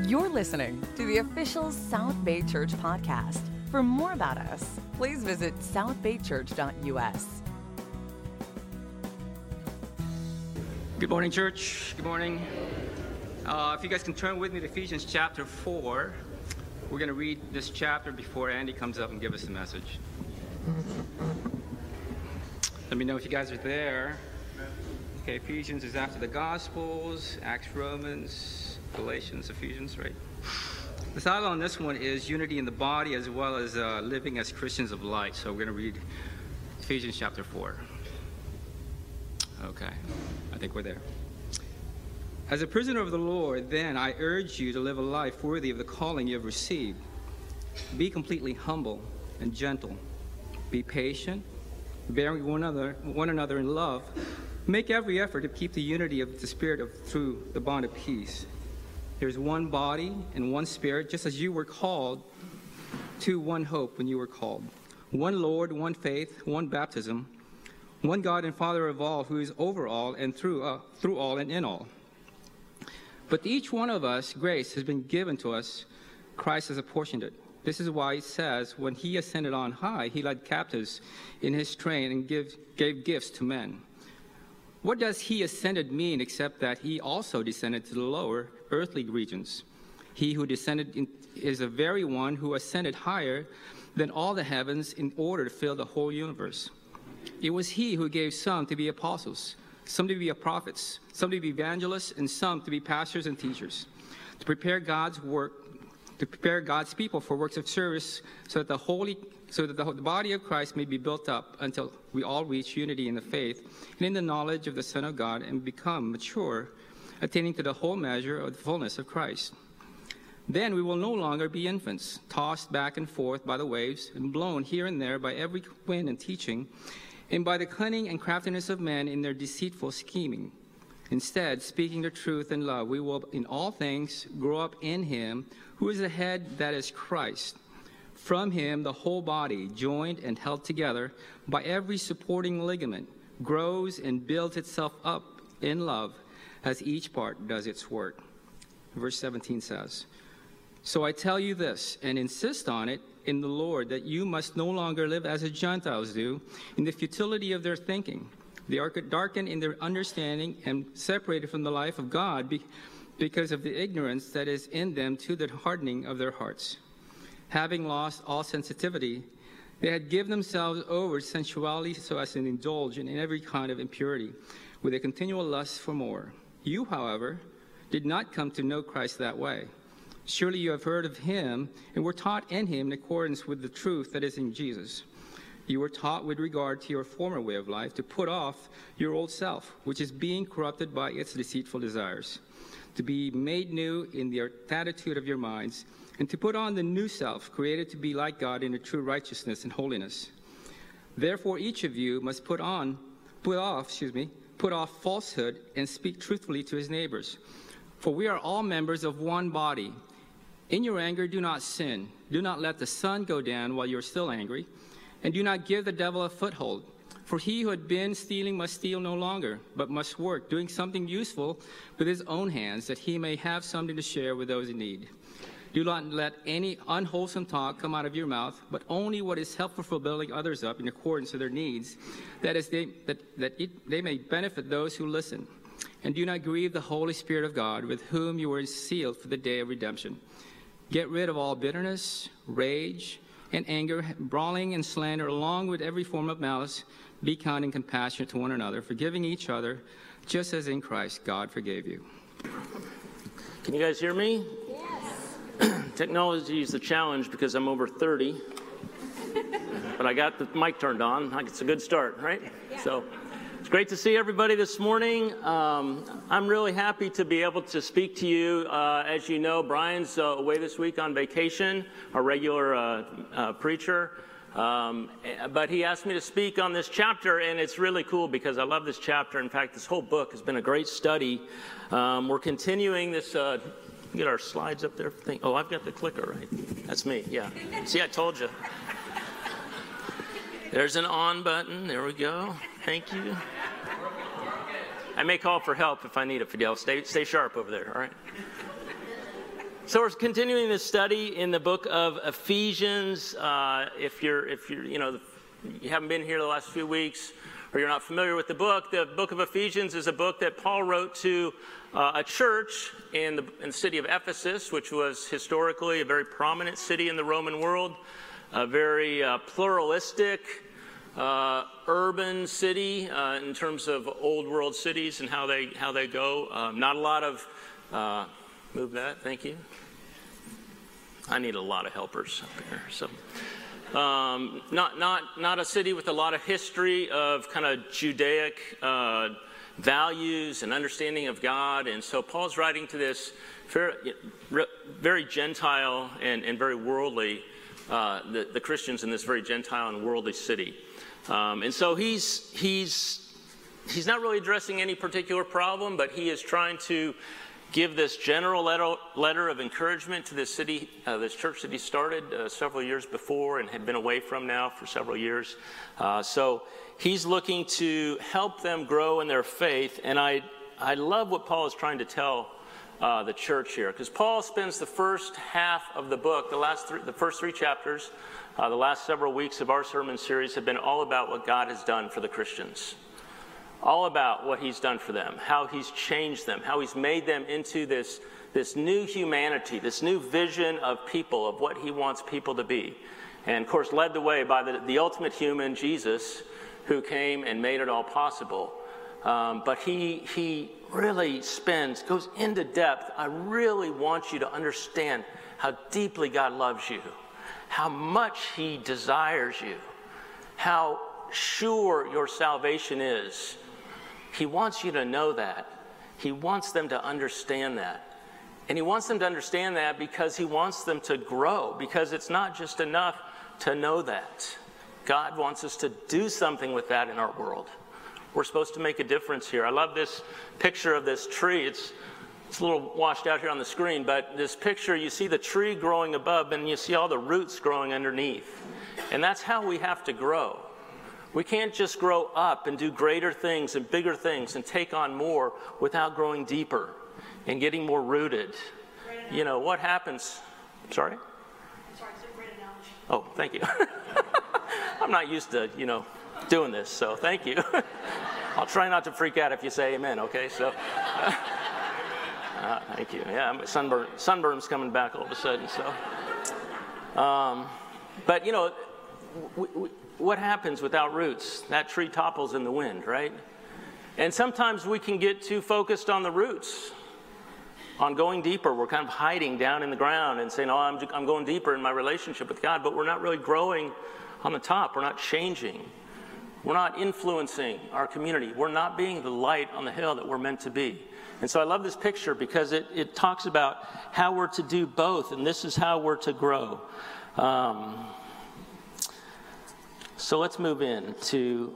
You're listening to the official South Bay Church podcast. For more about us, please visit southbaychurch.us. Good morning, church. Good morning. Uh, if you guys can turn with me to Ephesians chapter 4, we're going to read this chapter before Andy comes up and give us the message. Let me know if you guys are there. Okay, Ephesians is after the Gospels, Acts, Romans, Galatians, Ephesians, right? The title on this one is Unity in the Body as well as uh, Living as Christians of Light. So we're going to read Ephesians chapter 4. Okay, I think we're there. As a prisoner of the Lord, then I urge you to live a life worthy of the calling you have received. Be completely humble and gentle. Be patient, bearing one another, one another in love Make every effort to keep the unity of the Spirit of, through the bond of peace. There's one body and one Spirit, just as you were called to one hope when you were called. One Lord, one faith, one baptism, one God and Father of all, who is over all and through, uh, through all and in all. But to each one of us, grace has been given to us. Christ has apportioned it. This is why it says, when he ascended on high, he led captives in his train and give, gave gifts to men. What does he ascended mean except that he also descended to the lower earthly regions? He who descended in, is the very one who ascended higher than all the heavens in order to fill the whole universe. It was he who gave some to be apostles, some to be prophets, some to be evangelists, and some to be pastors and teachers, to prepare God's work, to prepare God's people for works of service, so that the holy so that the body of Christ may be built up until we all reach unity in the faith and in the knowledge of the Son of God and become mature, attaining to the whole measure of the fullness of Christ. Then we will no longer be infants, tossed back and forth by the waves and blown here and there by every wind and teaching, and by the cunning and craftiness of men in their deceitful scheming. Instead, speaking the truth in love, we will in all things grow up in Him who is the head, that is Christ from him, the whole body, joined and held together by every supporting ligament, grows and builds itself up in love as each part does its work. Verse 17 says, So I tell you this, and insist on it in the Lord, that you must no longer live as the Gentiles do, in the futility of their thinking. They are darkened in their understanding and separated from the life of God because of the ignorance that is in them to the hardening of their hearts having lost all sensitivity, they had given themselves over to sensuality so as to indulge in every kind of impurity, with a continual lust for more. You, however, did not come to know Christ that way. Surely you have heard of him and were taught in him in accordance with the truth that is in Jesus. You were taught with regard to your former way of life to put off your old self, which is being corrupted by its deceitful desires, to be made new in the attitude of your minds and to put on the new self, created to be like God in a true righteousness and holiness. Therefore, each of you must put on, put off, excuse me, put off falsehood and speak truthfully to his neighbors. For we are all members of one body. In your anger, do not sin. Do not let the sun go down while you are still angry, and do not give the devil a foothold. For he who had been stealing must steal no longer, but must work, doing something useful with his own hands, that he may have something to share with those in need. Do not let any unwholesome talk come out of your mouth, but only what is helpful for building others up in accordance with their needs, that is, they, that, that it, they may benefit those who listen. And do not grieve the Holy Spirit of God, with whom you were sealed for the day of redemption. Get rid of all bitterness, rage, and anger, brawling and slander, along with every form of malice. Be kind and compassionate to one another, forgiving each other, just as in Christ God forgave you. Can you guys hear me? Technology is a challenge because I'm over 30, but I got the mic turned on. It's a good start, right? Yeah. So it's great to see everybody this morning. Um, I'm really happy to be able to speak to you. Uh, as you know, Brian's uh, away this week on vacation, our regular uh, uh preacher. Um, but he asked me to speak on this chapter, and it's really cool because I love this chapter. In fact, this whole book has been a great study. Um, we're continuing this uh, get our slides up there. Oh, I've got the clicker, right? That's me, yeah. See, I told you. There's an on button. There we go. Thank you. I may call for help if I need it, Fidel. Stay, stay sharp over there, all right? So we're continuing this study in the book of Ephesians. Uh, if you're, if you're, you know, you haven't been here the last few weeks, or you're not familiar with the book, the book of Ephesians is a book that Paul wrote to uh, a church in the, in the city of Ephesus, which was historically a very prominent city in the Roman world, a very uh, pluralistic, uh, urban city uh, in terms of old world cities and how they how they go. Um, not a lot of uh, move that. Thank you. I need a lot of helpers up here. So. Um, not, not, not a city with a lot of history of kind of Judaic uh, values and understanding of God. And so Paul's writing to this very, very Gentile and, and very worldly, uh, the, the, Christians in this very Gentile and worldly city. Um, and so he's, he's, he's not really addressing any particular problem, but he is trying to give this general letter, letter of encouragement to this city, uh, this church that he started uh, several years before and had been away from now for several years. Uh, so he's looking to help them grow in their faith. And I, I love what Paul is trying to tell uh, the church here, because Paul spends the first half of the book, the last three, the first three chapters, uh, the last several weeks of our sermon series have been all about what God has done for the Christians all about what he's done for them, how he's changed them, how he's made them into this, this new humanity, this new vision of people, of what he wants people to be. And of course, led the way by the, the ultimate human, Jesus, who came and made it all possible. Um, but he, he really spends, goes into depth. I really want you to understand how deeply God loves you, how much he desires you, how sure your salvation is he wants you to know that. He wants them to understand that. And he wants them to understand that because he wants them to grow, because it's not just enough to know that. God wants us to do something with that in our world. We're supposed to make a difference here. I love this picture of this tree. It's, it's a little washed out here on the screen, but this picture, you see the tree growing above and you see all the roots growing underneath. And that's how we have to grow. We can't just grow up and do greater things and bigger things and take on more without growing deeper and getting more rooted. You know, what happens? Sorry? Sorry. Oh, thank you. I'm not used to, you know, doing this, so thank you. I'll try not to freak out if you say amen, okay? So, uh, thank you. Yeah, sunburn, sunburn's coming back all of a sudden, so. Um, but, you know, we, we, what happens without roots? That tree topples in the wind, right? And sometimes we can get too focused on the roots, on going deeper. We're kind of hiding down in the ground and saying, Oh, I'm, I'm going deeper in my relationship with God, but we're not really growing on the top. We're not changing. We're not influencing our community. We're not being the light on the hill that we're meant to be. And so I love this picture because it, it talks about how we're to do both, and this is how we're to grow. Um, so let's move in to.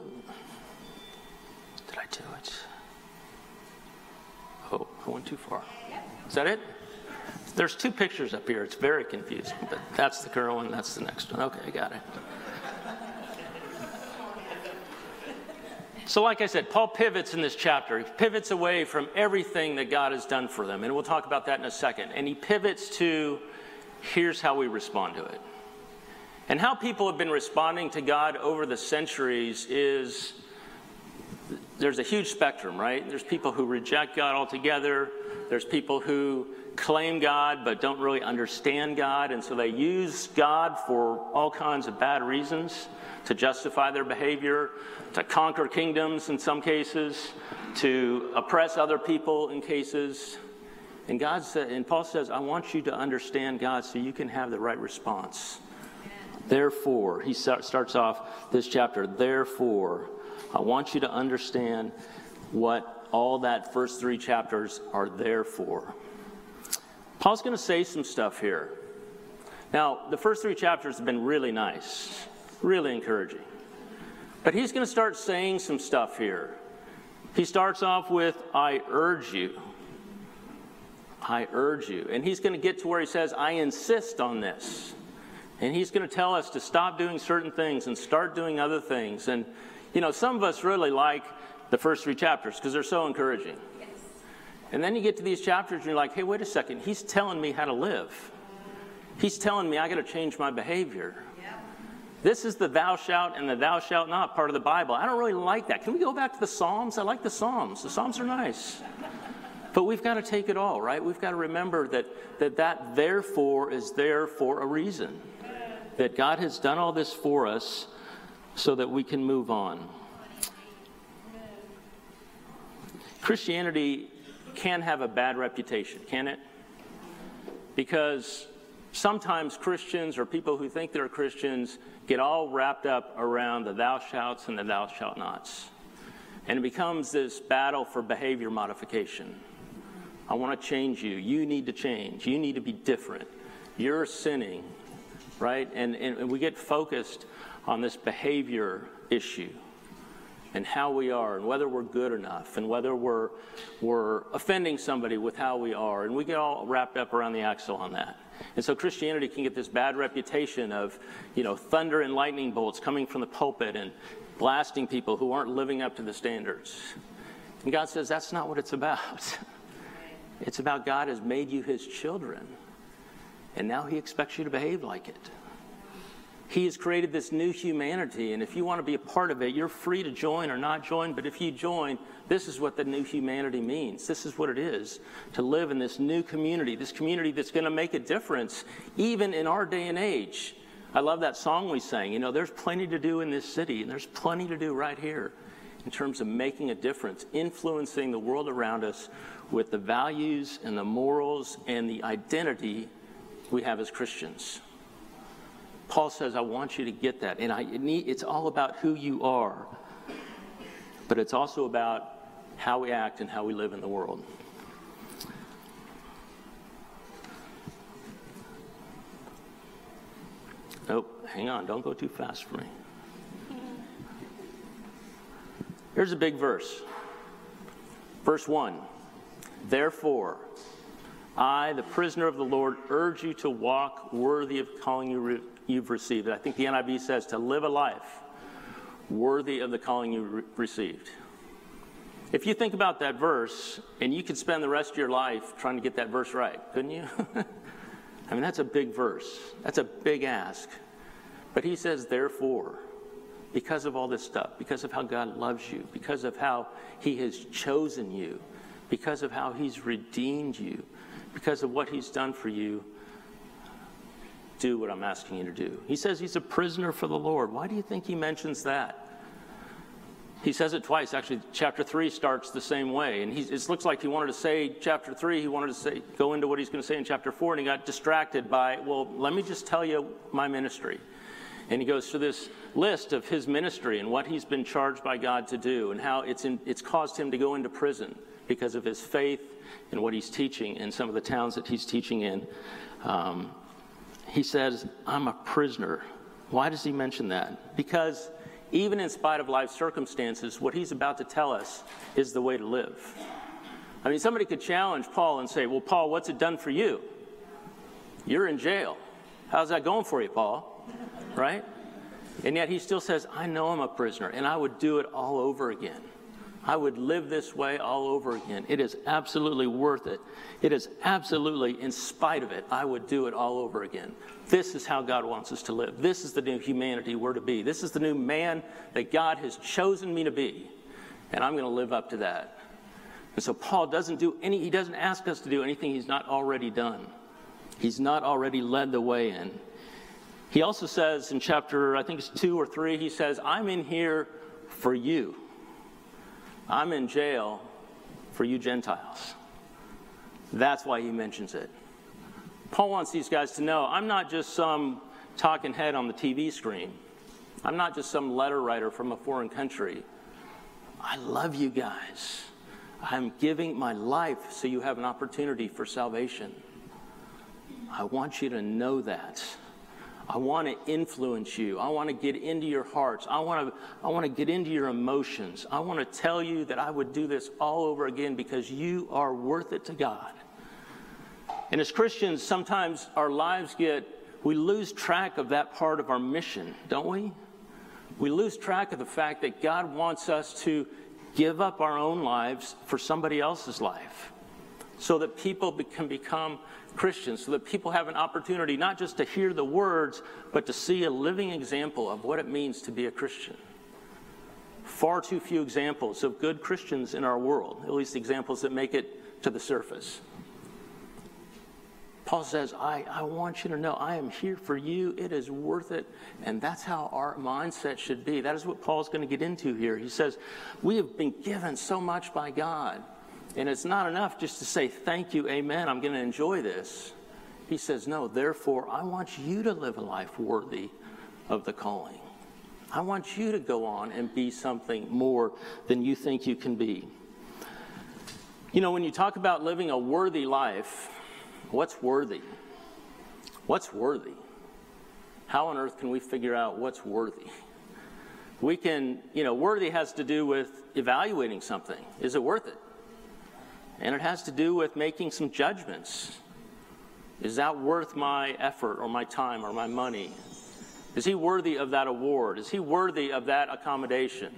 Did I do it? Oh, I went too far. Is that it? There's two pictures up here. It's very confusing, but that's the current one, that's the next one. Okay, I got it. So, like I said, Paul pivots in this chapter. He pivots away from everything that God has done for them. And we'll talk about that in a second. And he pivots to here's how we respond to it. And how people have been responding to God over the centuries is there's a huge spectrum, right? There's people who reject God altogether, there's people who claim God but don't really understand God, and so they use God for all kinds of bad reasons to justify their behavior, to conquer kingdoms in some cases, to oppress other people in cases. And God said, and Paul says, I want you to understand God so you can have the right response. Therefore, he starts off this chapter, therefore, I want you to understand what all that first three chapters are there for. Paul's going to say some stuff here. Now, the first three chapters have been really nice, really encouraging. But he's going to start saying some stuff here. He starts off with, I urge you. I urge you. And he's going to get to where he says, I insist on this. And he's going to tell us to stop doing certain things and start doing other things. And, you know, some of us really like the first three chapters because they're so encouraging. Yes. And then you get to these chapters and you're like, hey, wait a second, he's telling me how to live. He's telling me I got to change my behavior. This is the thou shalt and the thou shalt not part of the Bible. I don't really like that. Can we go back to the Psalms? I like the Psalms. The Psalms are nice. But we've got to take it all, right? We've got to remember that that, that therefore is there for a reason. That God has done all this for us so that we can move on. Christianity can have a bad reputation, can it? Because sometimes Christians or people who think they're Christians get all wrapped up around the thou shalt and the thou shalt nots. And it becomes this battle for behavior modification. I want to change you. You need to change. You need to be different. You're sinning, right? And, and we get focused on this behavior issue and how we are and whether we're good enough and whether we're, we're offending somebody with how we are. And we get all wrapped up around the axle on that. And so Christianity can get this bad reputation of, you know, thunder and lightning bolts coming from the pulpit and blasting people who aren't living up to the standards. And God says that's not what it's about. It's about God has made you his children. And now he expects you to behave like it. He has created this new humanity, and if you want to be a part of it, you're free to join or not join. But if you join, this is what the new humanity means. This is what it is to live in this new community, this community that's going to make a difference, even in our day and age. I love that song we sang. You know, there's plenty to do in this city, and there's plenty to do right here in terms of making a difference, influencing the world around us with the values and the morals and the identity we have as Christians. Paul says, I want you to get that. And I, it need, it's all about who you are, but it's also about how we act and how we live in the world. Nope, hang on, don't go too fast for me. Here's a big verse. Verse 1 Therefore, I, the prisoner of the Lord, urge you to walk worthy of calling you re- you've received. I think the NIV says to live a life worthy of the calling you re- received. If you think about that verse, and you could spend the rest of your life trying to get that verse right, couldn't you? I mean, that's a big verse. That's a big ask. But he says, therefore, because of all this stuff, because of how God loves you, because of how he has chosen you, because of how he's redeemed you, because of what he's done for you, do what I'm asking you to do. He says he's a prisoner for the Lord. Why do you think he mentions that? He says it twice. Actually, chapter 3 starts the same way. And it looks like he wanted to say chapter 3, he wanted to say, go into what he's going to say in chapter 4, and he got distracted by, well, let me just tell you my ministry. And he goes through this list of his ministry and what he's been charged by God to do and how it's, in, it's caused him to go into prison because of his faith and what he's teaching in some of the towns that he's teaching in. Um, he says, I'm a prisoner. Why does he mention that? Because even in spite of life's circumstances, what he's about to tell us is the way to live. I mean, somebody could challenge Paul and say, Well, Paul, what's it done for you? You're in jail. How's that going for you, Paul? Right? And yet he still says, I know I'm a prisoner, and I would do it all over again. I would live this way all over again. It is absolutely worth it. It is absolutely, in spite of it, I would do it all over again. This is how God wants us to live. This is the new humanity we're to be. This is the new man that God has chosen me to be. And I'm going to live up to that. And so Paul doesn't do any, he doesn't ask us to do anything he's not already done. He's not already led the way in. He also says in chapter, I think it's two or three, he says, I'm in here for you. I'm in jail for you Gentiles. That's why he mentions it. Paul wants these guys to know I'm not just some talking head on the TV screen. I'm not just some letter writer from a foreign country. I love you guys. I'm giving my life so you have an opportunity for salvation. I want you to know that. I want to influence you. I want to get into your hearts. I want to, I want to get into your emotions. I want to tell you that I would do this all over again because you are worth it to God. And as Christians, sometimes our lives get, we lose track of that part of our mission, don't we? We lose track of the fact that God wants us to give up our own lives for somebody else's life. So that people be- can become Christians, so that people have an opportunity not just to hear the words, but to see a living example of what it means to be a Christian. Far too few examples of good Christians in our world, at least examples that make it to the surface. Paul says, I, I want you to know I am here for you. It is worth it. And that's how our mindset should be. That is what Paul's going to get into here. He says, We have been given so much by God. And it's not enough just to say, Thank you, amen, I'm going to enjoy this. He says, No, therefore, I want you to live a life worthy of the calling. I want you to go on and be something more than you think you can be. You know, when you talk about living a worthy life, What's worthy? What's worthy? How on earth can we figure out what's worthy? We can, you know, worthy has to do with evaluating something. Is it worth it? And it has to do with making some judgments. Is that worth my effort or my time or my money? Is he worthy of that award? Is he worthy of that accommodation?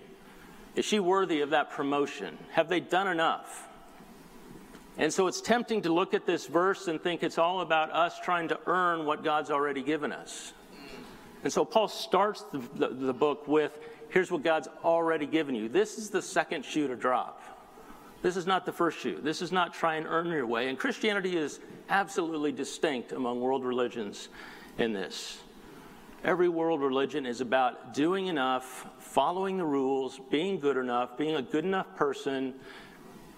Is she worthy of that promotion? Have they done enough? And so it's tempting to look at this verse and think it's all about us trying to earn what God's already given us. And so Paul starts the, the, the, book with here's what God's already given you. This is the second shoe to drop. This is not the first shoe. This is not try and earn your way. And Christianity is absolutely distinct among world religions in this. Every world religion is about doing enough, following the rules, being good enough, being a good enough person,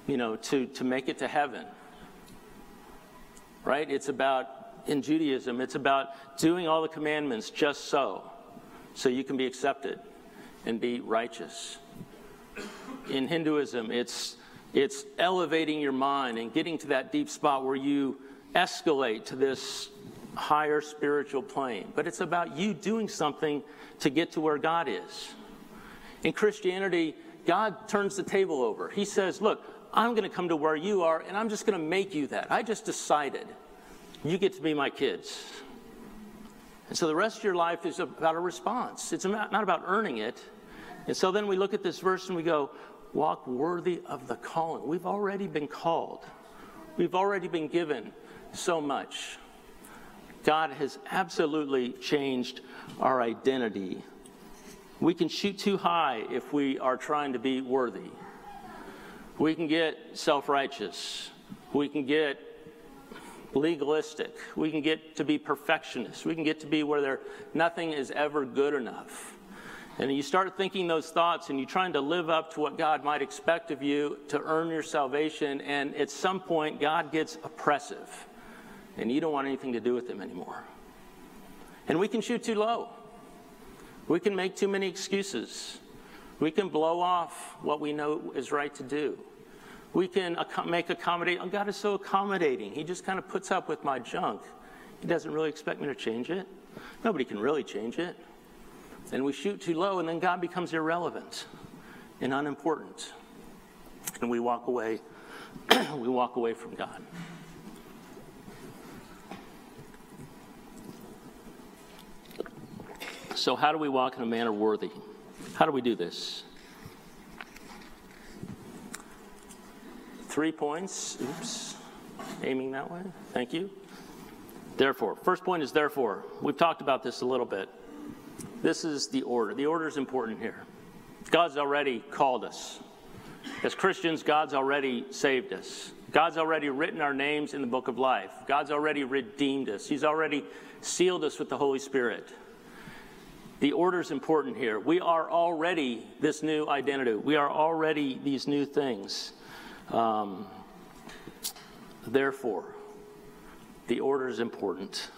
you know, to, to make it to heaven. Right? It's about, in Judaism, it's about doing all the commandments just so, so you can be accepted and be righteous. In Hinduism, it's, it's elevating your mind and getting to that deep spot where you escalate to this higher spiritual plane. But it's about you doing something to get to where God is. In Christianity, God turns the table over. He says, Look, I'm going to come to where you are and I'm just going to make you that. I just decided you get to be my kids. And so the rest of your life is about a response. It's not about earning it. And so then we look at this verse and we go, walk worthy of the calling. We've already been called, we've already been given so much. God has absolutely changed our identity. We can shoot too high if we are trying to be worthy. We can get self righteous. We can get legalistic. We can get to be perfectionists. We can get to be where there, nothing is ever good enough. And you start thinking those thoughts and you're trying to live up to what God might expect of you to earn your salvation. And at some point, God gets oppressive and you don't want anything to do with Him anymore. And we can shoot too low, we can make too many excuses, we can blow off what we know is right to do. We can make accommodate. Oh, God is so accommodating. He just kind of puts up with my junk. He doesn't really expect me to change it. Nobody can really change it. And we shoot too low, and then God becomes irrelevant and unimportant. And we walk away. we walk away from God. So, how do we walk in a manner worthy? How do we do this? Three points. Oops. Aiming that way. Thank you. Therefore, first point is therefore. We've talked about this a little bit. This is the order. The order is important here. God's already called us. As Christians, God's already saved us. God's already written our names in the book of life. God's already redeemed us. He's already sealed us with the Holy Spirit. The order is important here. We are already this new identity. We are already these new things. Um, therefore, the order is important.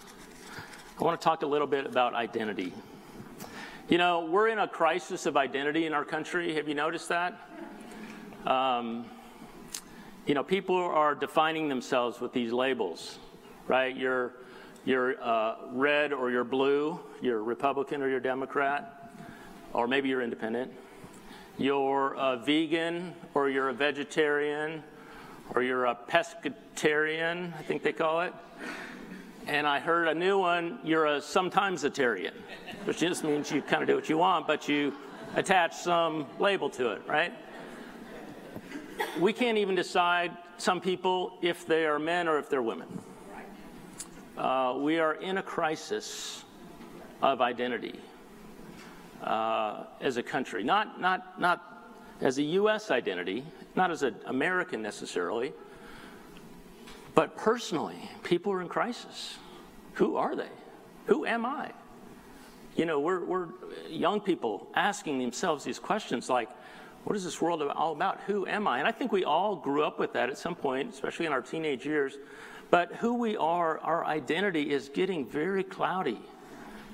I want to talk a little bit about identity. You know, we're in a crisis of identity in our country. Have you noticed that? Um, you know, people are defining themselves with these labels, right? You're, you're uh, red or you're blue, you're Republican or you're Democrat, or maybe you're independent you're a vegan or you're a vegetarian or you're a pescatarian, I think they call it. And I heard a new one, you're a sometimes-atarian, which just means you kind of do what you want, but you attach some label to it, right? We can't even decide some people if they are men or if they're women. Uh, we are in a crisis of identity uh, as a country. Not, not, not as a U.S. identity, not as an American necessarily, but personally, people are in crisis. Who are they? Who am I? You know, we're, we're young people asking themselves these questions like, what is this world all about? Who am I? And I think we all grew up with that at some point, especially in our teenage years. But who we are, our identity is getting very cloudy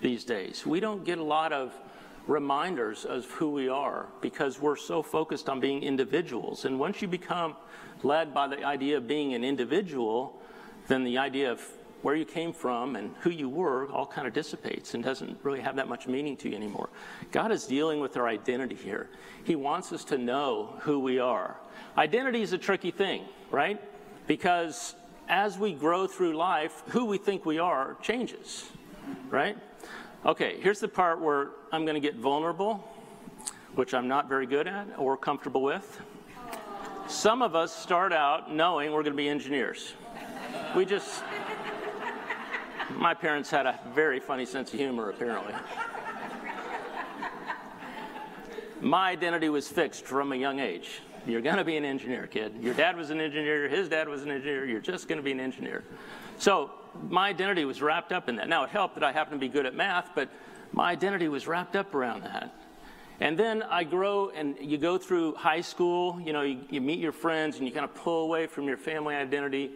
these days. We don't get a lot of reminders of who we are because we're so focused on being individuals. And once you become led by the idea of being an individual, then the idea of where you came from and who you were all kind of dissipates and doesn't really have that much meaning to you anymore. God is dealing with our identity here. He wants us to know who we are. Identity is a tricky thing, right? Because as we grow through life, who we think we are changes, right? Okay, here's the part where I'm going to get vulnerable, which I'm not very good at or comfortable with. Some of us start out knowing we're going to be engineers. We just my parents had a very funny sense of humor, apparently. My identity was fixed from a young age. You're going to be an engineer, kid. Your dad was an engineer, his dad was an engineer, you're just going to be an engineer. So my identity was wrapped up in that. Now, it helped that I happened to be good at math, but my identity was wrapped up around that. And then I grow, and you go through high school, you know, you, you meet your friends, and you kind of pull away from your family identity,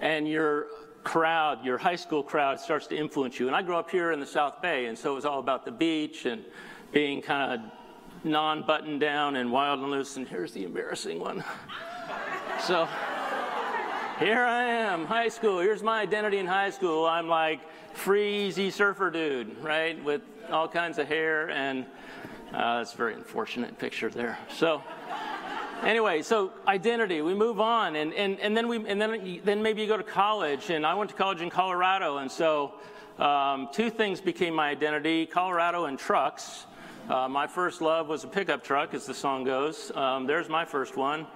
and you're crowd, your high school crowd, starts to influence you. And I grew up here in the South Bay, and so it was all about the beach and being kind of non buttoned down and wild and loose. And here's the embarrassing one. so here I am, high school. Here's my identity in high school. I'm like free, easy surfer dude, right? With all kinds of hair. And uh, that's a very unfortunate picture there. So anyway, so identity, we move on, and, and, and then we and then then maybe you go to college, and I went to college in Colorado, and so um, two things became my identity: Colorado and trucks. Uh, my first love was a pickup truck, as the song goes. Um, there's my first one.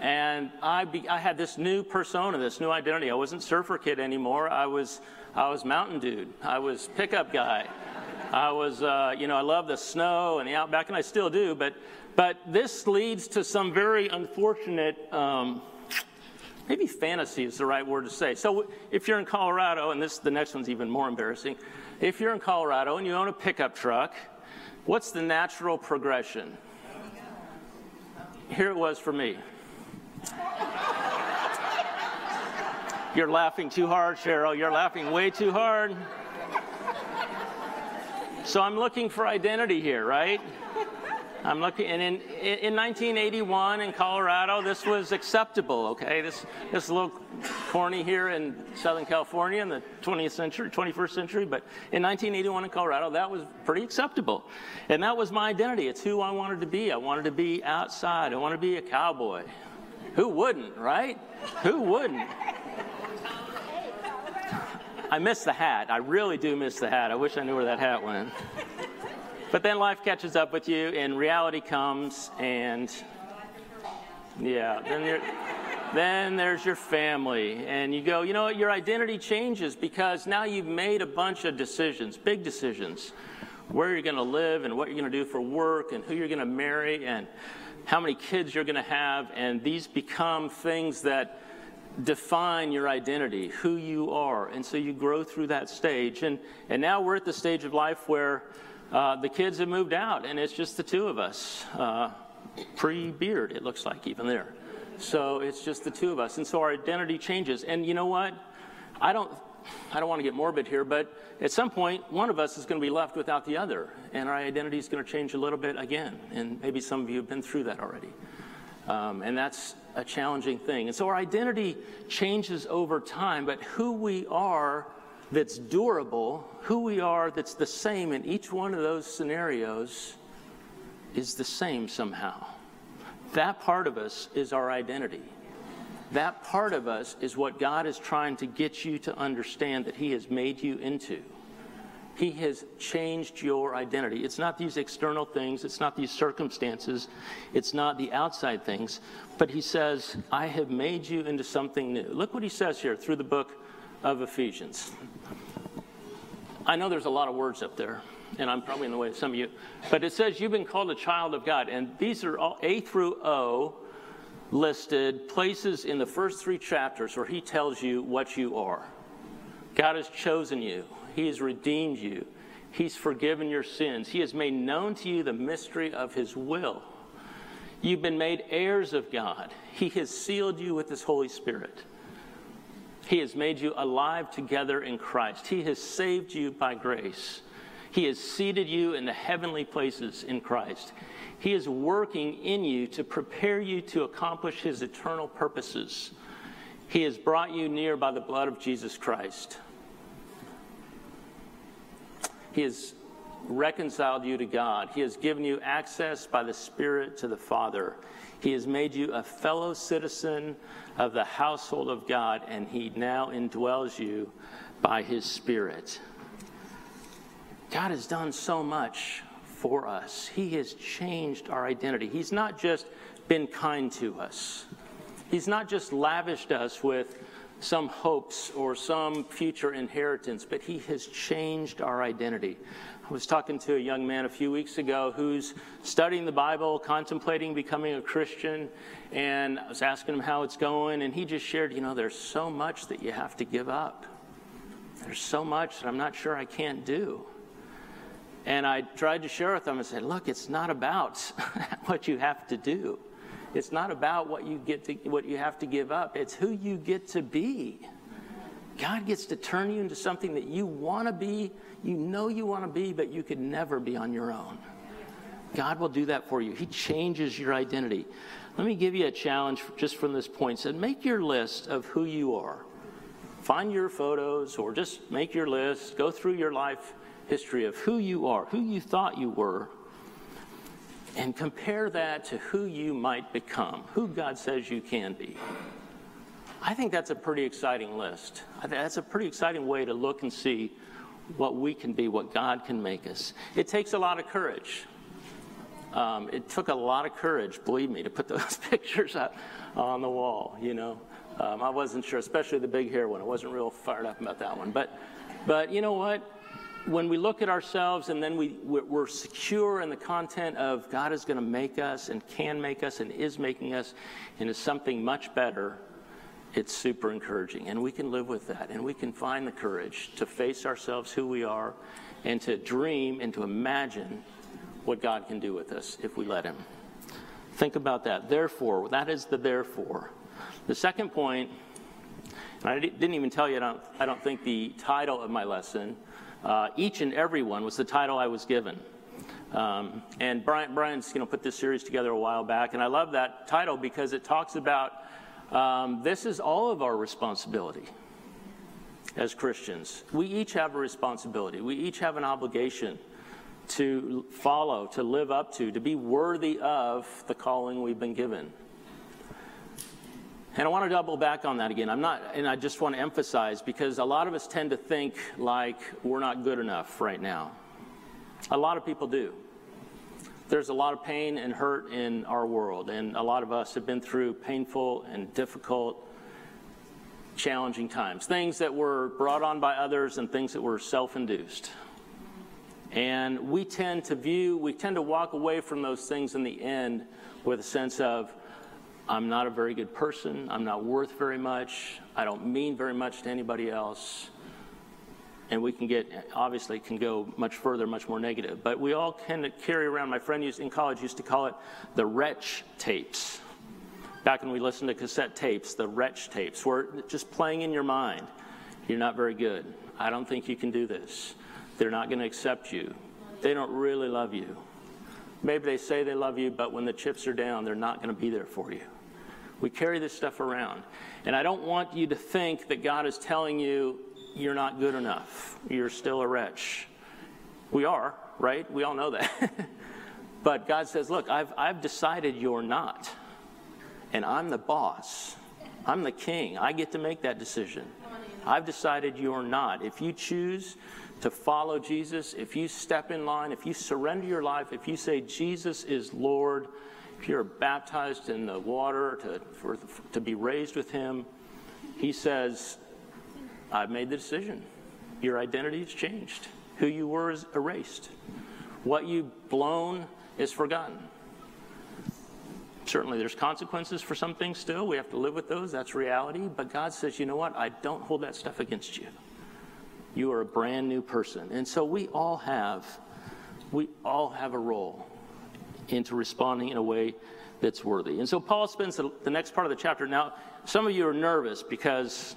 And I, be, I had this new persona, this new identity. I wasn't surfer kid anymore. I was, I was mountain dude. I was pickup guy. I was, uh, you know, I love the snow and the outback, and I still do. But but this leads to some very unfortunate, um, maybe fantasy is the right word to say. So if you're in Colorado, and this the next one's even more embarrassing, if you're in Colorado and you own a pickup truck, what's the natural progression? Here it was for me. You're laughing too hard, Cheryl. You're laughing way too hard. So I'm looking for identity here, right? I'm looking, and in, in 1981 in Colorado, this was acceptable, okay? This, this is a little corny here in Southern California in the 20th century, 21st century, but in 1981 in Colorado, that was pretty acceptable. And that was my identity. It's who I wanted to be. I wanted to be outside. I wanted to be a cowboy. Who wouldn't, right? Who wouldn't? I miss the hat. I really do miss the hat. I wish I knew where that hat went. But then life catches up with you, and reality comes, and yeah, then, then there's your family, and you go, you know what, your identity changes because now you've made a bunch of decisions, big decisions, where you're going to live, and what you're going to do for work, and who you're going to marry, and how many kids you're going to have, and these become things that define your identity, who you are. And so you grow through that stage. And, and now we're at the stage of life where uh, the kids have moved out, and it's just the two of us. Uh, Pre beard, it looks like, even there. So it's just the two of us. And so our identity changes. And you know what? I don't. I don't want to get morbid here, but at some point, one of us is going to be left without the other, and our identity is going to change a little bit again. And maybe some of you have been through that already. Um, and that's a challenging thing. And so our identity changes over time, but who we are that's durable, who we are that's the same in each one of those scenarios is the same somehow. That part of us is our identity. That part of us is what God is trying to get you to understand that He has made you into. He has changed your identity. It's not these external things, it's not these circumstances, it's not the outside things, but He says, I have made you into something new. Look what He says here through the book of Ephesians. I know there's a lot of words up there, and I'm probably in the way of some of you, but it says you've been called a child of God, and these are all A through O listed places in the first three chapters where he tells you what you are. God has chosen you, He has redeemed you, He's forgiven your sins, He has made known to you the mystery of His will. You've been made heirs of God, He has sealed you with His Holy Spirit. He has made you alive together in Christ. He has saved you by grace. He has seated you in the heavenly places in Christ. He is working in you to prepare you to accomplish His eternal purposes. He has brought you near by the blood of Jesus Christ. He has reconciled you to God. He has given you access by the Spirit to the Father. He has made you a fellow citizen of the household of God, and He now indwells you by His Spirit. God has done so much for us. He has changed our identity. He's not just been kind to us, He's not just lavished us with some hopes or some future inheritance, but He has changed our identity. I was talking to a young man a few weeks ago who's studying the Bible, contemplating becoming a Christian, and I was asking him how it's going, and he just shared, you know, there's so much that you have to give up. There's so much that I'm not sure I can't do. And I tried to share with him and said, look, it's not about what you have to do. It's not about what you get to what you have to give up. It's who you get to be. God gets to turn you into something that you want to be, you know you want to be, but you could never be on your own. God will do that for you. He changes your identity. Let me give you a challenge just from this point. Said, make your list of who you are. Find your photos or just make your list. Go through your life history of who you are, who you thought you were, and compare that to who you might become, who God says you can be. I think that's a pretty exciting list. That's a pretty exciting way to look and see what we can be, what God can make us. It takes a lot of courage. Um, it took a lot of courage, believe me, to put those pictures up on the wall. You know, um, I wasn't sure, especially the big hair one. I wasn't real fired up about that one. But, but you know what? When we look at ourselves and then we, we're secure in the content of God is going to make us and can make us and is making us into something much better, it's super encouraging. And we can live with that. And we can find the courage to face ourselves, who we are, and to dream and to imagine what God can do with us if we let Him. Think about that. Therefore, that is the therefore. The second point, and I didn't even tell you, I don't, I don't think the title of my lesson uh, each and every one was the title I was given. Um, and Brian, Brian's you know, put this series together a while back, and I love that title because it talks about um, this is all of our responsibility as Christians. We each have a responsibility, we each have an obligation to follow, to live up to, to be worthy of the calling we've been given. And I want to double back on that again. I'm not, and I just want to emphasize because a lot of us tend to think like we're not good enough right now. A lot of people do. There's a lot of pain and hurt in our world, and a lot of us have been through painful and difficult, challenging times. Things that were brought on by others and things that were self induced. And we tend to view, we tend to walk away from those things in the end with a sense of, I'm not a very good person. I'm not worth very much. I don't mean very much to anybody else. And we can get, obviously, can go much further, much more negative. But we all kind of carry around, my friend used, in college used to call it the wretch tapes. Back when we listened to cassette tapes, the wretch tapes, were just playing in your mind. You're not very good. I don't think you can do this. They're not going to accept you. They don't really love you. Maybe they say they love you, but when the chips are down, they're not going to be there for you. We carry this stuff around. And I don't want you to think that God is telling you you're not good enough. You're still a wretch. We are, right? We all know that. but God says, look, I've, I've decided you're not. And I'm the boss. I'm the king. I get to make that decision. I've decided you're not. If you choose to follow Jesus, if you step in line, if you surrender your life, if you say Jesus is Lord, you're baptized in the water to, for, to be raised with Him, He says, I've made the decision. Your identity has changed. Who you were is erased. What you've blown is forgotten. Certainly, there's consequences for some things still. We have to live with those. That's reality. But God says, you know what? I don't hold that stuff against you. You are a brand new person. And so we all have, we all have a role into responding in a way that's worthy. And so Paul spends the, the next part of the chapter. Now, some of you are nervous because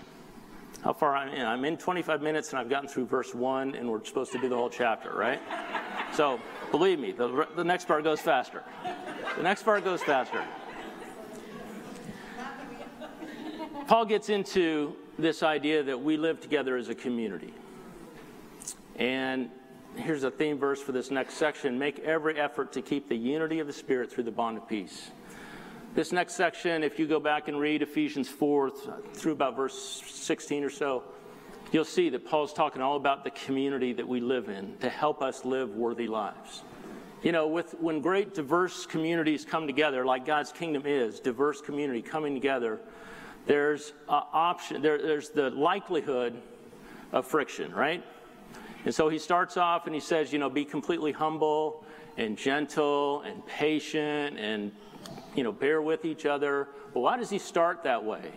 how far I'm in. I'm in 25 minutes and I've gotten through verse 1, and we're supposed to do the whole chapter, right? So believe me, the, the next part goes faster. The next part goes faster. Paul gets into this idea that we live together as a community. And here's a theme verse for this next section make every effort to keep the unity of the Spirit through the bond of peace. This next section, if you go back and read Ephesians 4 through about verse 16 or so, you'll see that Paul's talking all about the community that we live in to help us live worthy lives. You know, with, when great diverse communities come together, like God's kingdom is, diverse community coming together, there's option, there, there's the likelihood of friction, right? And so he starts off and he says, you know, be completely humble and gentle and patient and you know, bear with each other. Well, why does he start that way?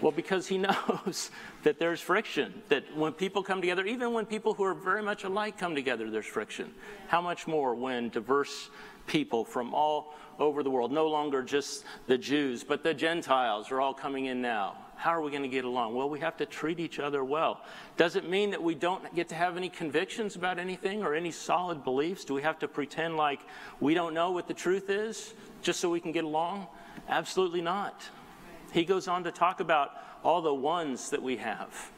Well, because he knows that there's friction, that when people come together, even when people who are very much alike come together, there's friction. How much more when diverse people from all over the world, no longer just the Jews, but the Gentiles are all coming in now? How are we going to get along? Well, we have to treat each other well. Does it mean that we don't get to have any convictions about anything or any solid beliefs? Do we have to pretend like we don't know what the truth is? just so we can get along? Absolutely not. He goes on to talk about all the ones that we have,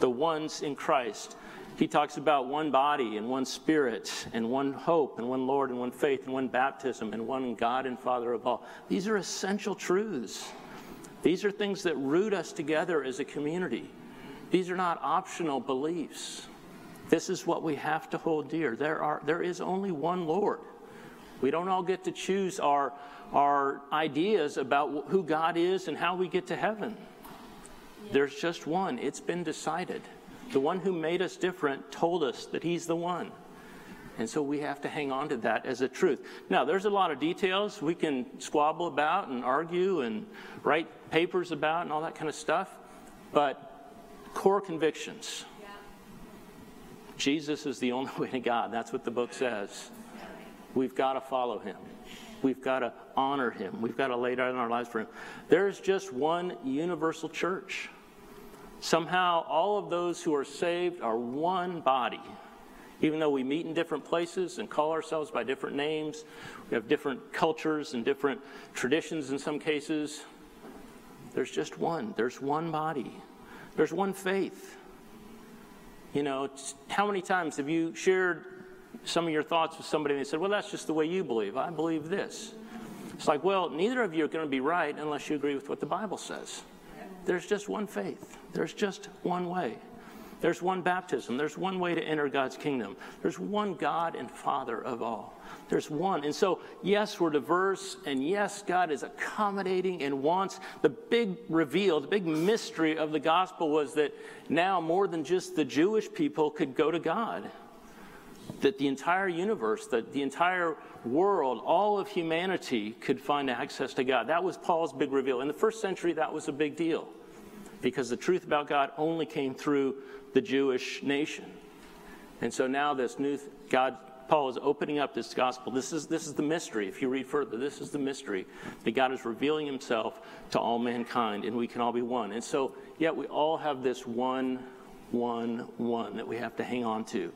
the ones in Christ. He talks about one body and one spirit and one hope and one Lord and one faith and one baptism and one God and Father of all. These are essential truths. These are things that root us together as a community. These are not optional beliefs. This is what we have to hold dear. There, are, there is only one Lord. We don't all get to choose our, our ideas about who God is and how we get to heaven. There's just one, it's been decided. The one who made us different told us that He's the one. And so we have to hang on to that as a truth. Now, there's a lot of details we can squabble about and argue and write papers about and all that kind of stuff, but core convictions. Jesus is the only way to God. That's what the book says. We've got to follow him. We've got to honor him. We've got to lay down our lives for him. There's just one universal church. Somehow, all of those who are saved are one body. Even though we meet in different places and call ourselves by different names, we have different cultures and different traditions in some cases. There's just one. There's one body. There's one faith. You know, how many times have you shared some of your thoughts with somebody and they said, Well, that's just the way you believe. I believe this. It's like, well, neither of you are going to be right unless you agree with what the Bible says. There's just one faith, there's just one way. There's one baptism. There's one way to enter God's kingdom. There's one God and Father of all. There's one. And so, yes, we're diverse, and yes, God is accommodating and wants. The big reveal, the big mystery of the gospel was that now more than just the Jewish people could go to God that the entire universe, that the entire world, all of humanity could find access to God. That was Paul's big reveal. In the first century, that was a big deal because the truth about God only came through the Jewish nation. And so now this new God Paul is opening up this gospel. This is this is the mystery. If you read further, this is the mystery that God is revealing himself to all mankind and we can all be one. And so yet we all have this one one one that we have to hang on to.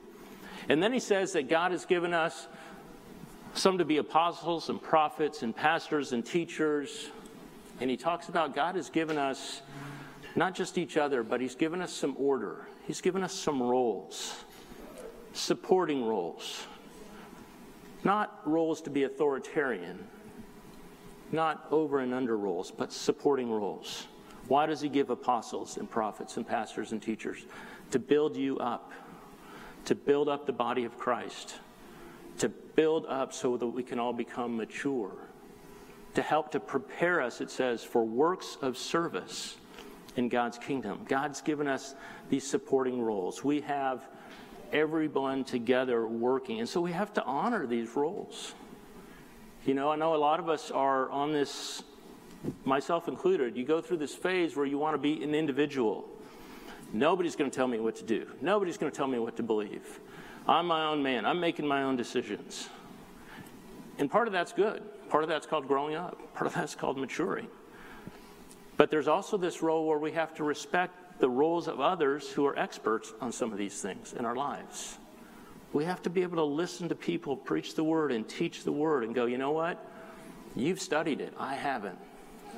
And then he says that God has given us some to be apostles and prophets and pastors and teachers. And he talks about God has given us not just each other, but he's given us some order. He's given us some roles, supporting roles, not roles to be authoritarian, not over and under roles, but supporting roles. Why does he give apostles and prophets and pastors and teachers? To build you up, to build up the body of Christ, to build up so that we can all become mature, to help to prepare us, it says, for works of service in God's kingdom. God's given us these supporting roles. We have everyone together working, and so we have to honor these roles. You know, I know a lot of us are on this, myself included. You go through this phase where you want to be an individual. Nobody's going to tell me what to do, nobody's going to tell me what to believe. I'm my own man, I'm making my own decisions. And part of that's good. Part of that's called growing up, part of that's called maturing. But there's also this role where we have to respect the roles of others who are experts on some of these things in our lives. We have to be able to listen to people preach the word and teach the word and go, you know what? You've studied it. I haven't.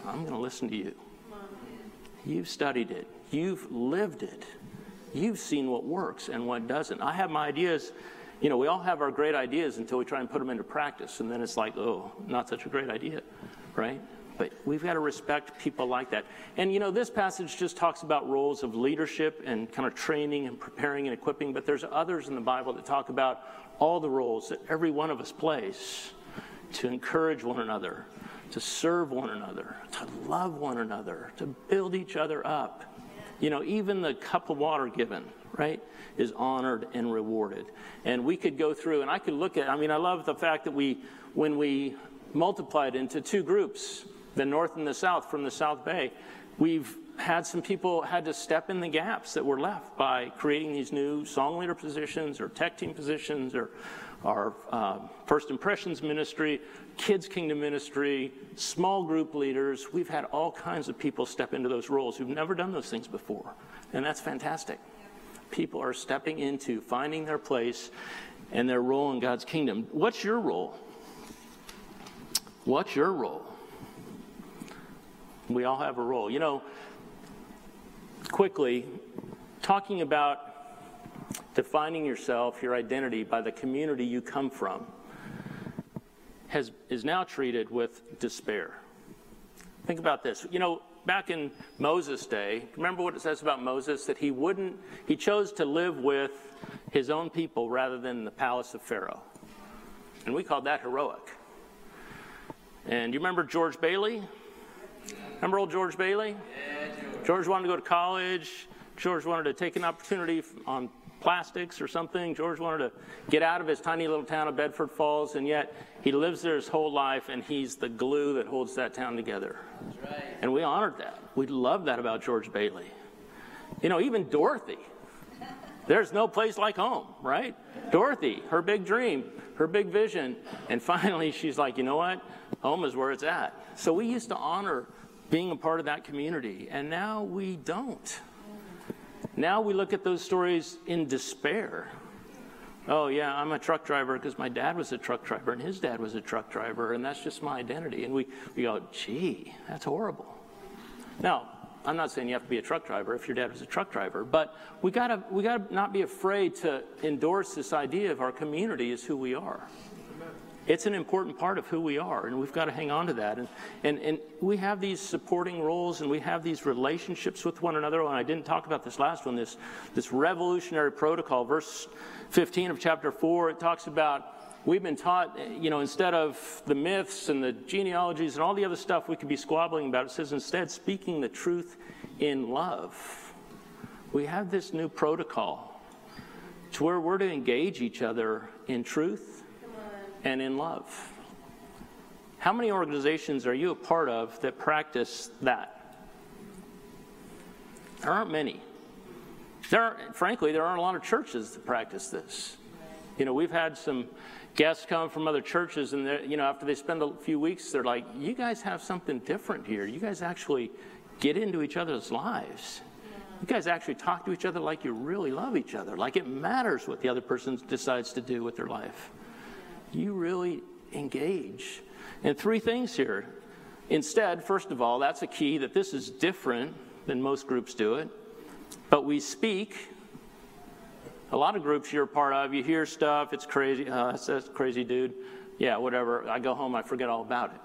I'm going to listen to you. You've studied it. You've lived it. You've seen what works and what doesn't. I have my ideas. You know, we all have our great ideas until we try and put them into practice, and then it's like, oh, not such a great idea, right? But we've got to respect people like that. And you know, this passage just talks about roles of leadership and kind of training and preparing and equipping, but there's others in the Bible that talk about all the roles that every one of us plays to encourage one another, to serve one another, to love one another, to build each other up. You know, even the cup of water given, right, is honored and rewarded. And we could go through, and I could look at, I mean, I love the fact that we, when we multiplied into two groups, the north and the south from the South Bay, we've had some people had to step in the gaps that were left by creating these new song leader positions or tech team positions or our uh, first impressions ministry kids kingdom ministry small group leaders. We've had all kinds of people step into those roles who've never done those things before. And that's fantastic. People are stepping into finding their place and their role in god's kingdom. What's your role? What's your role we all have a role. You know, quickly, talking about defining yourself, your identity by the community you come from, has, is now treated with despair. Think about this. You know, back in Moses' day, remember what it says about Moses? That he wouldn't, he chose to live with his own people rather than the palace of Pharaoh. And we called that heroic. And you remember George Bailey? Remember old George Bailey? Yeah, George. George wanted to go to college. George wanted to take an opportunity on plastics or something. George wanted to get out of his tiny little town of Bedford Falls, and yet he lives there his whole life, and he's the glue that holds that town together. Right. And we honored that. We love that about George Bailey. You know, even Dorothy. There's no place like home, right? Dorothy, her big dream, her big vision, and finally she's like, you know what? Home is where it's at. So we used to honor being a part of that community. And now we don't. Now we look at those stories in despair. Oh, yeah, I'm a truck driver because my dad was a truck driver and his dad was a truck driver, and that's just my identity. And we, we go, gee, that's horrible. Now, I'm not saying you have to be a truck driver if your dad was a truck driver, but we gotta, we gotta not be afraid to endorse this idea of our community is who we are. It's an important part of who we are, and we've got to hang on to that. And, and, and we have these supporting roles and we have these relationships with one another. And I didn't talk about this last one, this, this revolutionary protocol. Verse 15 of chapter 4, it talks about we've been taught, you know, instead of the myths and the genealogies and all the other stuff we could be squabbling about, it says instead speaking the truth in love. We have this new protocol to where we're to engage each other in truth and in love. How many organizations are you a part of that practice that? There aren't many. There are, frankly, there aren't a lot of churches that practice this. You know, we've had some guests come from other churches, and you know, after they spend a few weeks, they're like, "You guys have something different here. You guys actually get into each other's lives. You guys actually talk to each other like you really love each other, like it matters what the other person decides to do with their life." You really engage. And three things here. Instead, first of all, that's a key that this is different than most groups do it. But we speak. A lot of groups you're a part of, you hear stuff, it's crazy. Uh, that's, that's crazy, dude. Yeah, whatever. I go home, I forget all about it.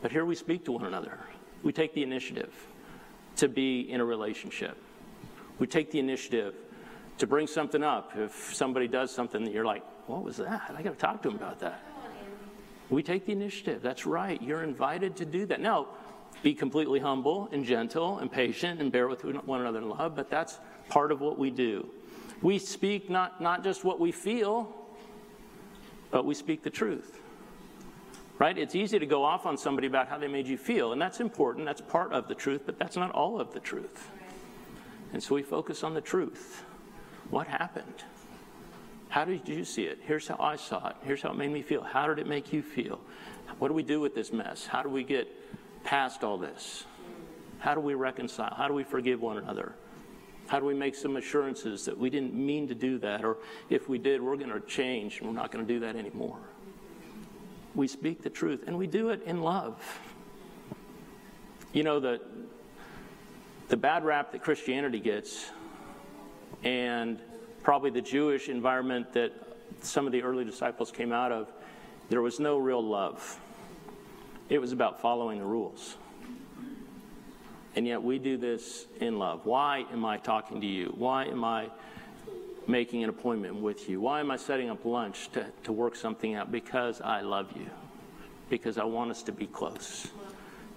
But here we speak to one another. We take the initiative to be in a relationship. We take the initiative to bring something up. If somebody does something that you're like, what was that? I got to talk to him about that. We take the initiative. That's right. You're invited to do that. Now, be completely humble and gentle and patient and bear with one another in love, but that's part of what we do. We speak not, not just what we feel, but we speak the truth. Right? It's easy to go off on somebody about how they made you feel, and that's important. That's part of the truth, but that's not all of the truth. And so we focus on the truth. What happened? How did you see it? Here's how I saw it. Here's how it made me feel. How did it make you feel? What do we do with this mess? How do we get past all this? How do we reconcile? How do we forgive one another? How do we make some assurances that we didn't mean to do that? Or if we did, we're going to change and we're not going to do that anymore. We speak the truth and we do it in love. You know, the, the bad rap that Christianity gets and probably the Jewish environment that some of the early disciples came out of, there was no real love. It was about following the rules. And yet we do this in love. Why am I talking to you? Why am I making an appointment with you? Why am I setting up lunch to, to work something out? Because I love you. Because I want us to be close.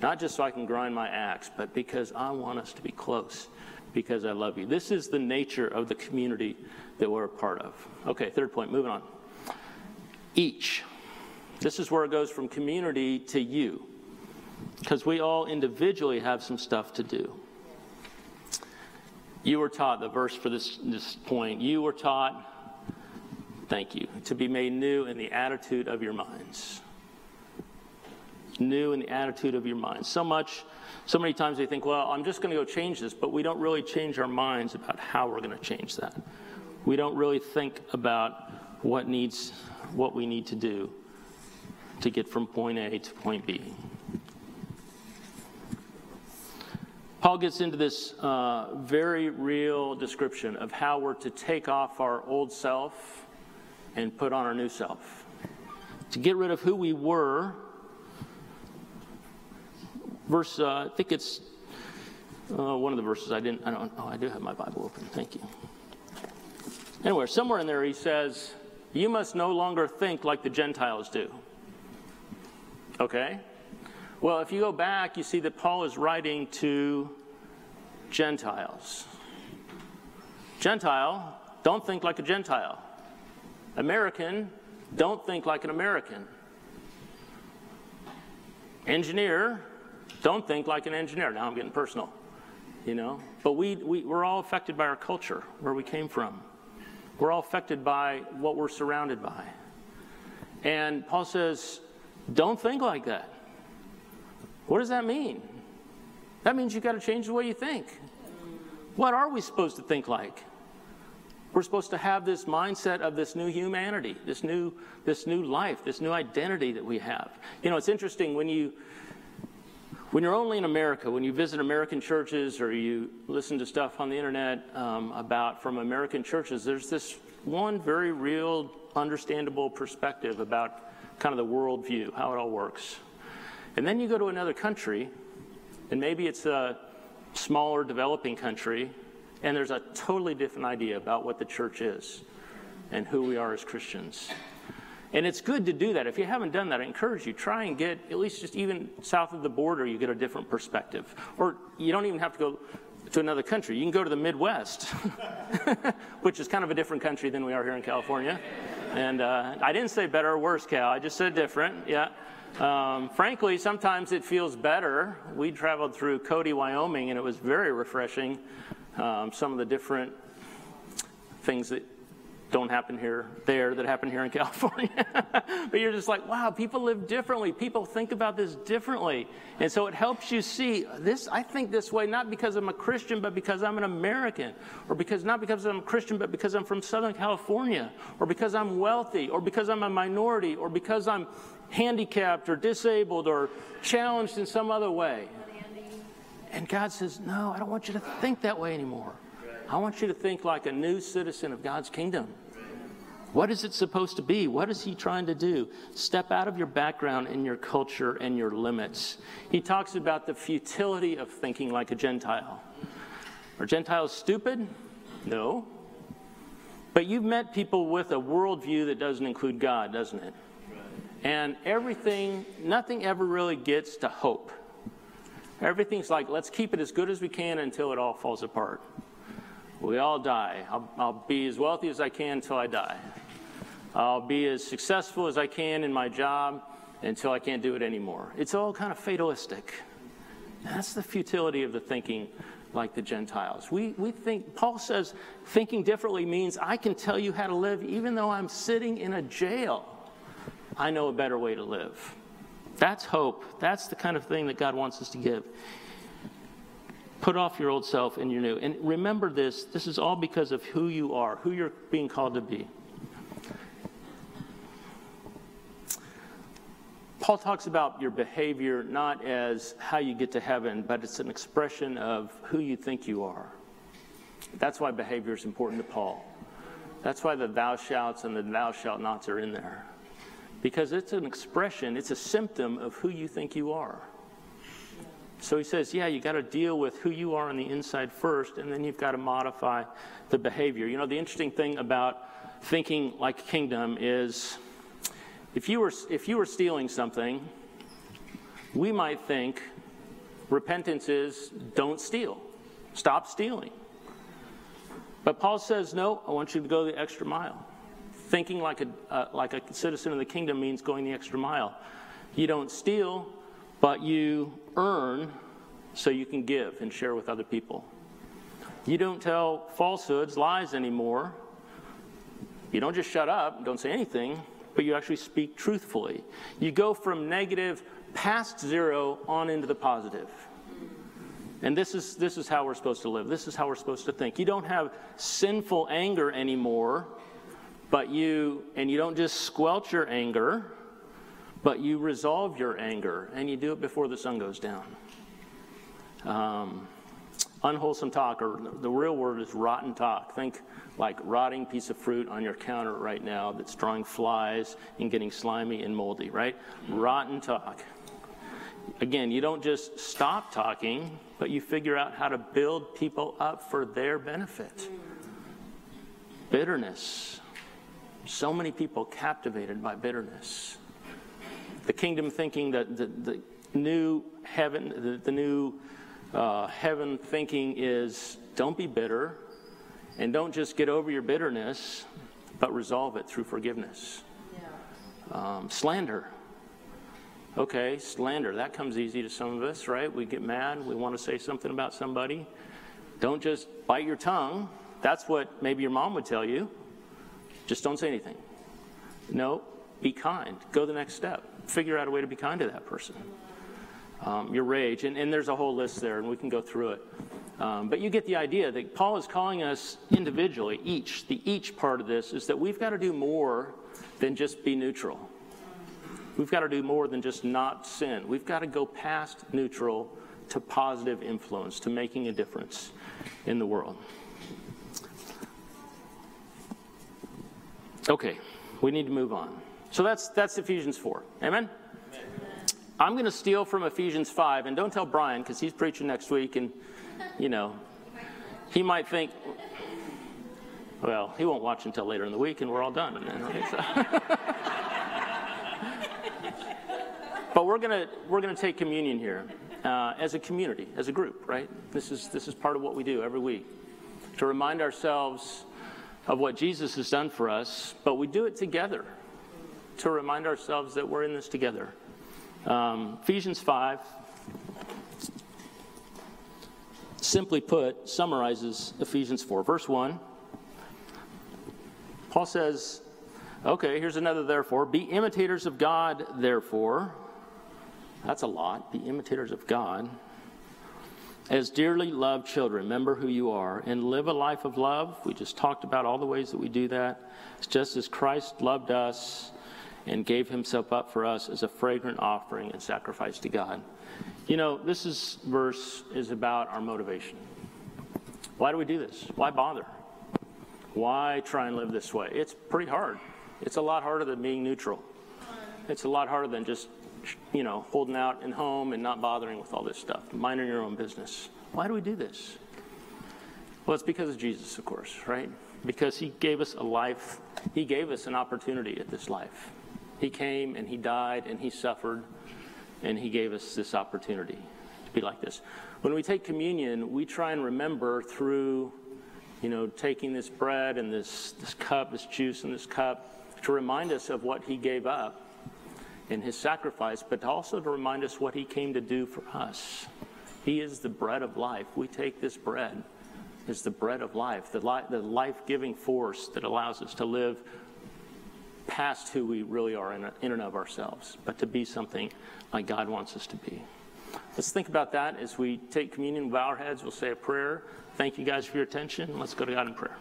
Not just so I can grind my axe, but because I want us to be close. Because I love you. This is the nature of the community that we're a part of. Okay, third point, moving on. Each. This is where it goes from community to you. Because we all individually have some stuff to do. You were taught the verse for this, this point. You were taught, thank you, to be made new in the attitude of your minds. New in the attitude of your mind. So much, so many times we think, well, I'm just going to go change this, but we don't really change our minds about how we're going to change that. We don't really think about what needs, what we need to do to get from point A to point B. Paul gets into this uh, very real description of how we're to take off our old self and put on our new self. To get rid of who we were. Verse, uh, I think it's uh, one of the verses I didn't, I don't, oh, I do have my Bible open. Thank you. Anyway, somewhere in there he says, You must no longer think like the Gentiles do. Okay? Well, if you go back, you see that Paul is writing to Gentiles. Gentile, don't think like a Gentile. American, don't think like an American. Engineer, don't think like an engineer. Now I'm getting personal, you know. But we, we, we're all affected by our culture, where we came from. We're all affected by what we're surrounded by. And Paul says, don't think like that. What does that mean? That means you've got to change the way you think. What are we supposed to think like? We're supposed to have this mindset of this new humanity, this new, this new life, this new identity that we have. You know, it's interesting when you when you're only in America, when you visit American churches or you listen to stuff on the internet um, about from American churches, there's this one very real, understandable perspective about kind of the worldview, how it all works. And then you go to another country, and maybe it's a smaller developing country, and there's a totally different idea about what the church is and who we are as Christians. And it's good to do that. If you haven't done that, I encourage you, try and get, at least just even south of the border, you get a different perspective. Or you don't even have to go to another country. You can go to the Midwest, which is kind of a different country than we are here in California. And uh, I didn't say better or worse, Cal. I just said different. Yeah. Um, frankly, sometimes it feels better. We traveled through Cody, Wyoming, and it was very refreshing. Um, some of the different things that don't happen here, there, that happen here in California. but you're just like, wow, people live differently. People think about this differently. And so it helps you see this, I think this way, not because I'm a Christian, but because I'm an American. Or because, not because I'm a Christian, but because I'm from Southern California. Or because I'm wealthy. Or because I'm a minority. Or because I'm handicapped or disabled or challenged in some other way. And God says, no, I don't want you to think that way anymore. I want you to think like a new citizen of God's kingdom. What is it supposed to be? What is he trying to do? Step out of your background and your culture and your limits. He talks about the futility of thinking like a Gentile. Are Gentiles stupid? No. But you've met people with a worldview that doesn't include God, doesn't it? And everything, nothing ever really gets to hope. Everything's like, let's keep it as good as we can until it all falls apart. We all die. I'll, I'll be as wealthy as I can until I die. I'll be as successful as I can in my job until I can't do it anymore. It's all kind of fatalistic. That's the futility of the thinking like the Gentiles. We, we think, Paul says, thinking differently means I can tell you how to live even though I'm sitting in a jail. I know a better way to live. That's hope. That's the kind of thing that God wants us to give. Put off your old self and your new. And remember this this is all because of who you are, who you're being called to be. Paul talks about your behavior not as how you get to heaven, but it's an expression of who you think you are. That's why behavior is important to Paul. That's why the thou shalt and the thou shalt nots are in there. Because it's an expression, it's a symptom of who you think you are. So he says, yeah, you got to deal with who you are on the inside first, and then you've got to modify the behavior. You know, the interesting thing about thinking like kingdom is if you were, if you were stealing something, we might think repentance is don't steal, stop stealing. But Paul says, no, I want you to go the extra mile. Thinking like a, uh, like a citizen of the kingdom means going the extra mile. You don't steal, but you earn so you can give and share with other people. You don't tell falsehoods, lies anymore. You don't just shut up, don't say anything, but you actually speak truthfully. You go from negative past zero on into the positive. And this is, this is how we're supposed to live. This is how we're supposed to think. You don't have sinful anger anymore, but you, and you don't just squelch your anger, but you resolve your anger, and you do it before the sun goes down. Um, unwholesome talk, or the real word is rotten talk. Think like rotting piece of fruit on your counter right now that's drawing flies and getting slimy and moldy, right? Rotten talk. Again, you don't just stop talking, but you figure out how to build people up for their benefit. Bitterness. So many people captivated by bitterness. The kingdom thinking that the, the new heaven, the, the new uh, heaven thinking is don't be bitter, and don't just get over your bitterness, but resolve it through forgiveness. Yeah. Um, slander. Okay, slander. That comes easy to some of us, right? We get mad. We want to say something about somebody. Don't just bite your tongue. That's what maybe your mom would tell you. Just don't say anything. No, be kind. Go the next step. Figure out a way to be kind to that person. Um, your rage. And, and there's a whole list there, and we can go through it. Um, but you get the idea that Paul is calling us individually, each. The each part of this is that we've got to do more than just be neutral. We've got to do more than just not sin. We've got to go past neutral to positive influence, to making a difference in the world. Okay, we need to move on. So that's that's Ephesians 4. Amen? Amen. I'm going to steal from Ephesians 5, and don't tell Brian because he's preaching next week, and you know, he might think, well, he won't watch until later in the week and we're all done. but we're going to we're going to take communion here uh, as a community, as a group, right? This is, this is part of what we do every week to remind ourselves of what Jesus has done for us, but we do it together to remind ourselves that we're in this together. Um, Ephesians 5, simply put, summarizes Ephesians 4. Verse 1, Paul says, okay, here's another therefore. Be imitators of God, therefore. That's a lot. Be imitators of God. As dearly loved children, remember who you are and live a life of love. We just talked about all the ways that we do that. It's just as Christ loved us and gave himself up for us as a fragrant offering and sacrifice to God. You know, this is, verse is about our motivation. Why do we do this? Why bother? Why try and live this way? It's pretty hard. It's a lot harder than being neutral. It's a lot harder than just, you know, holding out in home and not bothering with all this stuff, minding your own business. Why do we do this? Well, it's because of Jesus, of course, right? Because he gave us a life, he gave us an opportunity at this life. He came and he died and he suffered and he gave us this opportunity to be like this. When we take communion, we try and remember through, you know, taking this bread and this, this cup, this juice and this cup, to remind us of what he gave up in his sacrifice, but also to remind us what he came to do for us. He is the bread of life. We take this bread as the bread of life, the, li- the life giving force that allows us to live past who we really are in, in and of ourselves, but to be something like God wants us to be. Let's think about that as we take communion, bow our heads, we'll say a prayer. Thank you guys for your attention. Let's go to God in prayer.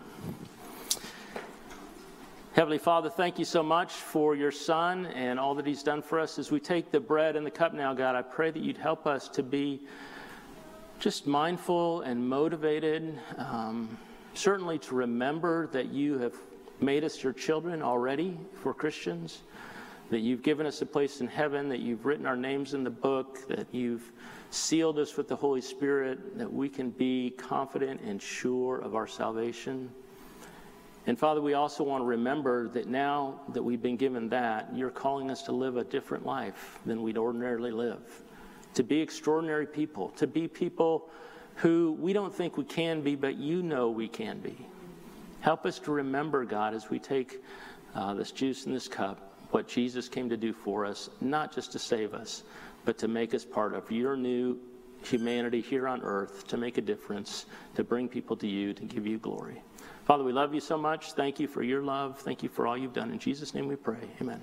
Heavenly Father, thank you so much for your Son and all that He's done for us. As we take the bread and the cup now, God, I pray that you'd help us to be just mindful and motivated, um, certainly to remember that you have made us your children already for Christians, that you've given us a place in heaven, that you've written our names in the book, that you've sealed us with the Holy Spirit, that we can be confident and sure of our salvation. And Father, we also want to remember that now that we've been given that, you're calling us to live a different life than we'd ordinarily live, to be extraordinary people, to be people who we don't think we can be, but you know we can be. Help us to remember, God, as we take uh, this juice and this cup, what Jesus came to do for us, not just to save us, but to make us part of your new humanity here on earth, to make a difference, to bring people to you, to give you glory. Father, we love you so much. Thank you for your love. Thank you for all you've done. In Jesus' name we pray. Amen.